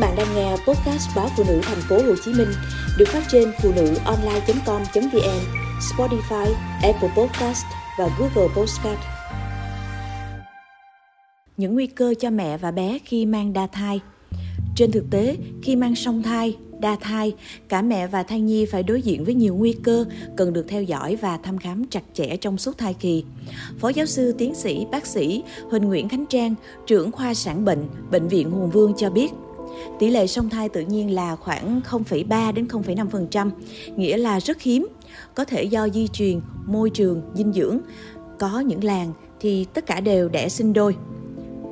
bạn đang nghe podcast báo phụ nữ thành phố Hồ Chí Minh được phát trên phụ nữ online.com.vn, Spotify, Apple Podcast và Google Podcast. Những nguy cơ cho mẹ và bé khi mang đa thai. Trên thực tế, khi mang song thai, đa thai, cả mẹ và thai nhi phải đối diện với nhiều nguy cơ cần được theo dõi và thăm khám chặt chẽ trong suốt thai kỳ. Phó giáo sư tiến sĩ bác sĩ Huỳnh Nguyễn Khánh Trang, trưởng khoa sản bệnh, Bệnh viện Hùng Vương cho biết, Tỷ lệ song thai tự nhiên là khoảng 0,3 đến 0,5%, nghĩa là rất hiếm, có thể do di truyền, môi trường, dinh dưỡng. Có những làng thì tất cả đều đẻ sinh đôi.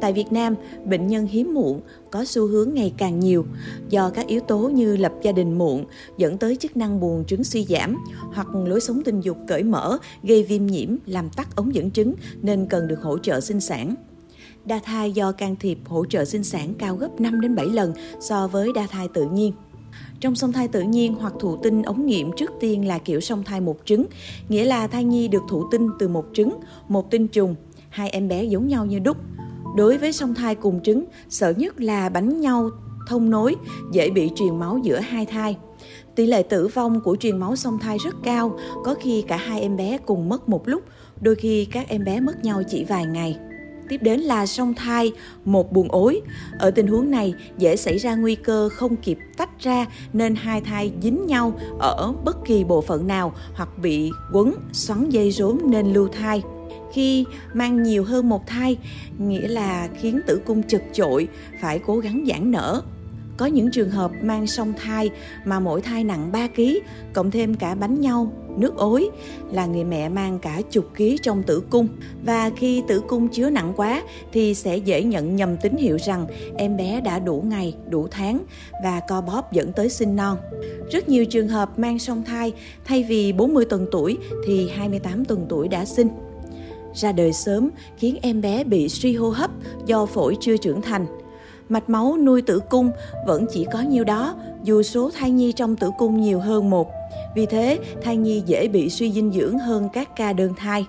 Tại Việt Nam, bệnh nhân hiếm muộn có xu hướng ngày càng nhiều do các yếu tố như lập gia đình muộn dẫn tới chức năng buồng trứng suy giảm hoặc lối sống tình dục cởi mở gây viêm nhiễm làm tắc ống dẫn trứng nên cần được hỗ trợ sinh sản. Đa thai do can thiệp hỗ trợ sinh sản cao gấp 5 đến 7 lần so với đa thai tự nhiên. Trong song thai tự nhiên hoặc thụ tinh ống nghiệm trước tiên là kiểu song thai một trứng, nghĩa là thai nhi được thụ tinh từ một trứng, một tinh trùng, hai em bé giống nhau như đúc. Đối với song thai cùng trứng, sợ nhất là bánh nhau thông nối, dễ bị truyền máu giữa hai thai. Tỷ lệ tử vong của truyền máu song thai rất cao, có khi cả hai em bé cùng mất một lúc, đôi khi các em bé mất nhau chỉ vài ngày. Tiếp đến là song thai, một buồng ối. Ở tình huống này dễ xảy ra nguy cơ không kịp tách ra nên hai thai dính nhau ở bất kỳ bộ phận nào hoặc bị quấn, xoắn dây rốn nên lưu thai khi mang nhiều hơn một thai nghĩa là khiến tử cung chật chội phải cố gắng giãn nở có những trường hợp mang song thai mà mỗi thai nặng 3 kg, cộng thêm cả bánh nhau, nước ối là người mẹ mang cả chục ký trong tử cung và khi tử cung chứa nặng quá thì sẽ dễ nhận nhầm tín hiệu rằng em bé đã đủ ngày, đủ tháng và co bóp dẫn tới sinh non. Rất nhiều trường hợp mang song thai thay vì 40 tuần tuổi thì 28 tuần tuổi đã sinh. Ra đời sớm khiến em bé bị suy hô hấp do phổi chưa trưởng thành mạch máu nuôi tử cung vẫn chỉ có nhiêu đó dù số thai nhi trong tử cung nhiều hơn một. Vì thế, thai nhi dễ bị suy dinh dưỡng hơn các ca đơn thai.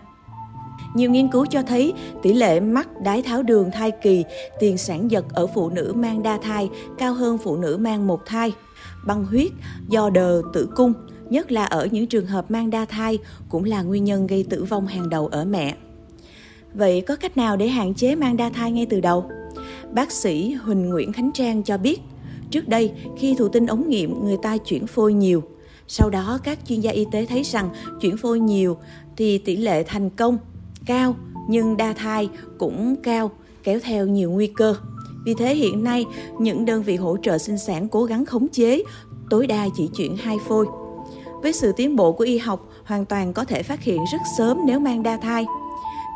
Nhiều nghiên cứu cho thấy tỷ lệ mắc đái tháo đường thai kỳ, tiền sản giật ở phụ nữ mang đa thai cao hơn phụ nữ mang một thai. Băng huyết do đờ tử cung, nhất là ở những trường hợp mang đa thai cũng là nguyên nhân gây tử vong hàng đầu ở mẹ. Vậy có cách nào để hạn chế mang đa thai ngay từ đầu? Bác sĩ Huỳnh Nguyễn Khánh Trang cho biết, trước đây khi thụ tinh ống nghiệm người ta chuyển phôi nhiều. Sau đó các chuyên gia y tế thấy rằng chuyển phôi nhiều thì tỷ lệ thành công cao nhưng đa thai cũng cao kéo theo nhiều nguy cơ. Vì thế hiện nay những đơn vị hỗ trợ sinh sản cố gắng khống chế tối đa chỉ chuyển hai phôi. Với sự tiến bộ của y học, hoàn toàn có thể phát hiện rất sớm nếu mang đa thai.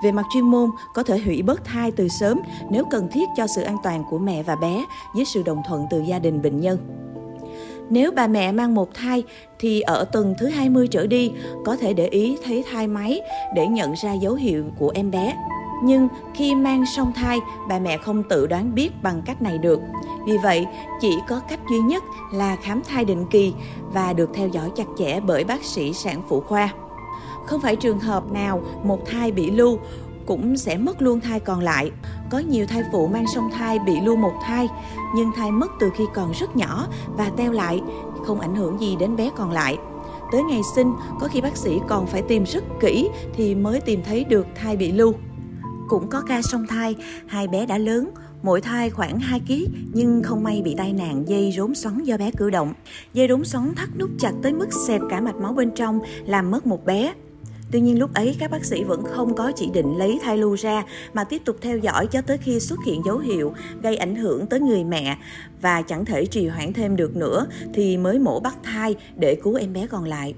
Về mặt chuyên môn, có thể hủy bớt thai từ sớm nếu cần thiết cho sự an toàn của mẹ và bé dưới sự đồng thuận từ gia đình bệnh nhân. Nếu bà mẹ mang một thai thì ở tuần thứ 20 trở đi có thể để ý thấy thai máy để nhận ra dấu hiệu của em bé. Nhưng khi mang song thai, bà mẹ không tự đoán biết bằng cách này được. Vì vậy, chỉ có cách duy nhất là khám thai định kỳ và được theo dõi chặt chẽ bởi bác sĩ sản phụ khoa. Không phải trường hợp nào một thai bị lưu cũng sẽ mất luôn thai còn lại. Có nhiều thai phụ mang song thai bị lưu một thai, nhưng thai mất từ khi còn rất nhỏ và teo lại, không ảnh hưởng gì đến bé còn lại. Tới ngày sinh, có khi bác sĩ còn phải tìm rất kỹ thì mới tìm thấy được thai bị lưu. Cũng có ca song thai, hai bé đã lớn, mỗi thai khoảng 2 kg nhưng không may bị tai nạn dây rốn xoắn do bé cử động. Dây rốn xoắn thắt nút chặt tới mức xẹp cả mạch máu bên trong, làm mất một bé. Tuy nhiên lúc ấy các bác sĩ vẫn không có chỉ định lấy thai lưu ra mà tiếp tục theo dõi cho tới khi xuất hiện dấu hiệu gây ảnh hưởng tới người mẹ và chẳng thể trì hoãn thêm được nữa thì mới mổ bắt thai để cứu em bé còn lại.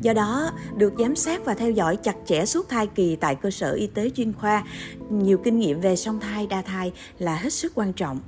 Do đó, được giám sát và theo dõi chặt chẽ suốt thai kỳ tại cơ sở y tế chuyên khoa, nhiều kinh nghiệm về song thai đa thai là hết sức quan trọng.